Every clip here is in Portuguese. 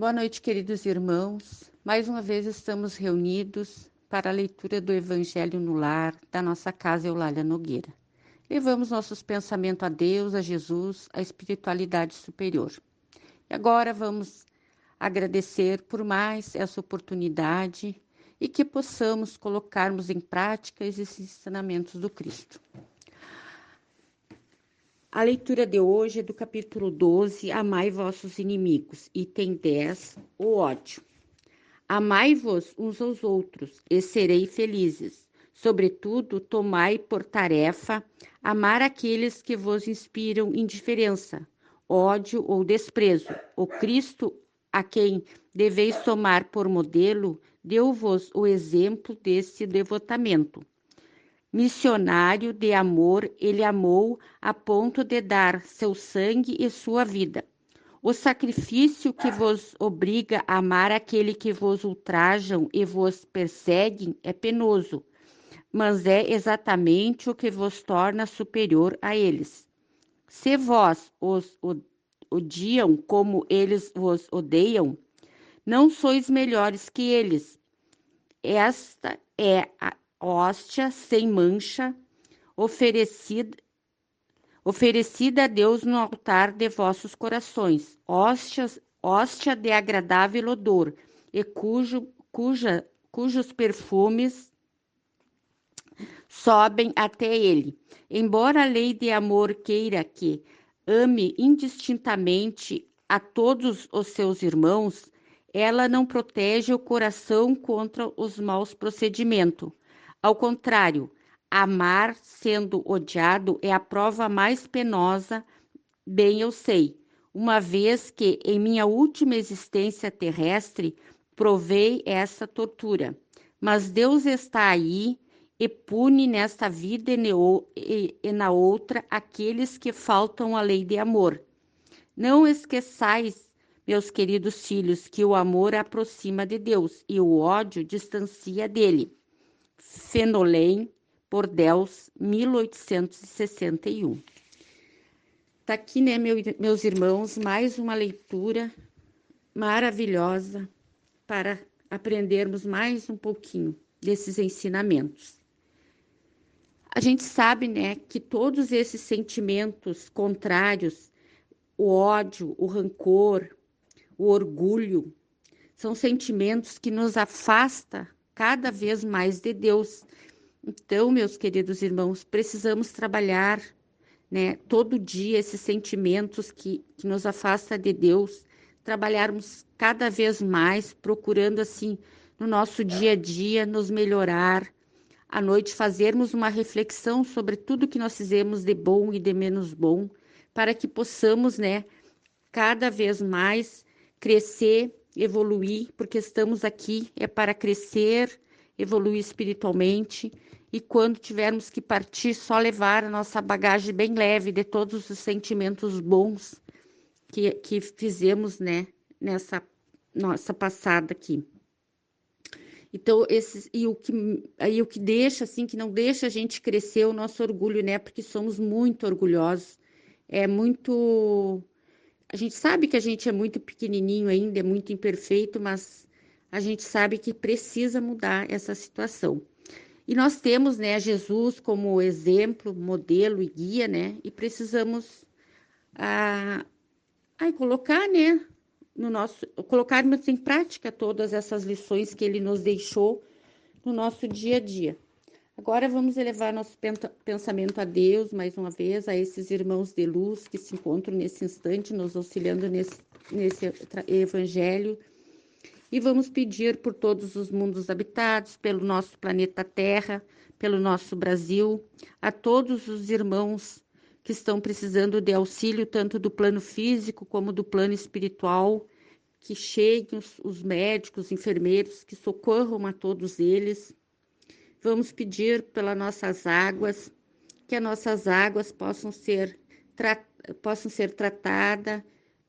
Boa noite, queridos irmãos. Mais uma vez estamos reunidos para a leitura do Evangelho no lar da nossa casa Eulália Nogueira. Levamos nossos pensamentos a Deus, a Jesus, a espiritualidade superior. E agora vamos agradecer por mais essa oportunidade e que possamos colocarmos em prática esses ensinamentos do Cristo. A leitura de hoje é do capítulo 12, Amai vossos inimigos, item 10, o ódio. Amai-vos uns aos outros e serei felizes. Sobretudo, tomai por tarefa amar aqueles que vos inspiram indiferença, ódio ou desprezo. O Cristo, a quem deveis tomar por modelo, deu-vos o exemplo desse devotamento missionário de amor, ele amou a ponto de dar seu sangue e sua vida. O sacrifício que vos obriga a amar aquele que vos ultrajam e vos perseguem é penoso, mas é exatamente o que vos torna superior a eles. Se vós os odiam como eles vos odeiam, não sois melhores que eles. Esta é a hóstia sem mancha, oferecida, oferecida a Deus no altar de vossos corações, hóstias, hóstia de agradável odor, e cujo, cuja, cujos perfumes sobem até ele. Embora a lei de amor queira que ame indistintamente a todos os seus irmãos, ela não protege o coração contra os maus procedimentos. Ao contrário, amar sendo odiado é a prova mais penosa, bem eu sei, uma vez que em minha última existência terrestre provei essa tortura. Mas Deus está aí e pune nesta vida e, na outra aqueles que faltam à lei de amor. Não esqueçais, meus queridos filhos, que o amor aproxima de Deus e o ódio distancia dele. Fenolem, Bordeaux, 1861. Tá aqui, né, meu, meus irmãos, mais uma leitura maravilhosa para aprendermos mais um pouquinho desses ensinamentos. A gente sabe, né, que todos esses sentimentos contrários, o ódio, o rancor, o orgulho, são sentimentos que nos afasta cada vez mais de Deus. Então, meus queridos irmãos, precisamos trabalhar né, todo dia esses sentimentos que, que nos afasta de Deus, trabalharmos cada vez mais, procurando assim no nosso dia a dia nos melhorar, à noite fazermos uma reflexão sobre tudo que nós fizemos de bom e de menos bom, para que possamos, né, cada vez mais crescer evoluir, porque estamos aqui é para crescer, evoluir espiritualmente e quando tivermos que partir, só levar a nossa bagagem bem leve de todos os sentimentos bons que, que fizemos, né, nessa nossa passada aqui. Então, esses, e o que aí o que deixa assim, que não deixa a gente crescer o nosso orgulho, né? Porque somos muito orgulhosos. É muito a gente sabe que a gente é muito pequenininho ainda, é muito imperfeito, mas a gente sabe que precisa mudar essa situação. E nós temos, né, Jesus como exemplo, modelo e guia, né? E precisamos ah, aí colocar, né, no nosso, colocarmos em prática todas essas lições que ele nos deixou no nosso dia a dia. Agora vamos elevar nosso pensamento a Deus mais uma vez, a esses irmãos de luz que se encontram nesse instante, nos auxiliando nesse, nesse evangelho. E vamos pedir por todos os mundos habitados, pelo nosso planeta Terra, pelo nosso Brasil, a todos os irmãos que estão precisando de auxílio, tanto do plano físico como do plano espiritual, que cheguem os, os médicos, os enfermeiros, que socorram a todos eles Vamos pedir pelas nossas águas, que as nossas águas possam ser, possam ser tratadas,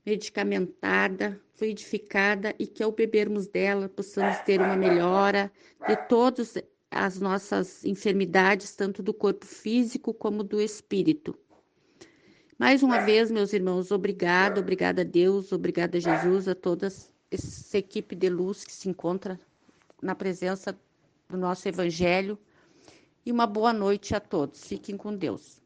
medicamentada, fluidificada e que ao bebermos dela possamos ter uma melhora de todas as nossas enfermidades, tanto do corpo físico como do espírito. Mais uma vez, meus irmãos, obrigado, obrigada a Deus, obrigada a Jesus, a todas essa equipe de luz que se encontra na presença do nosso Evangelho. E uma boa noite a todos. Fiquem com Deus.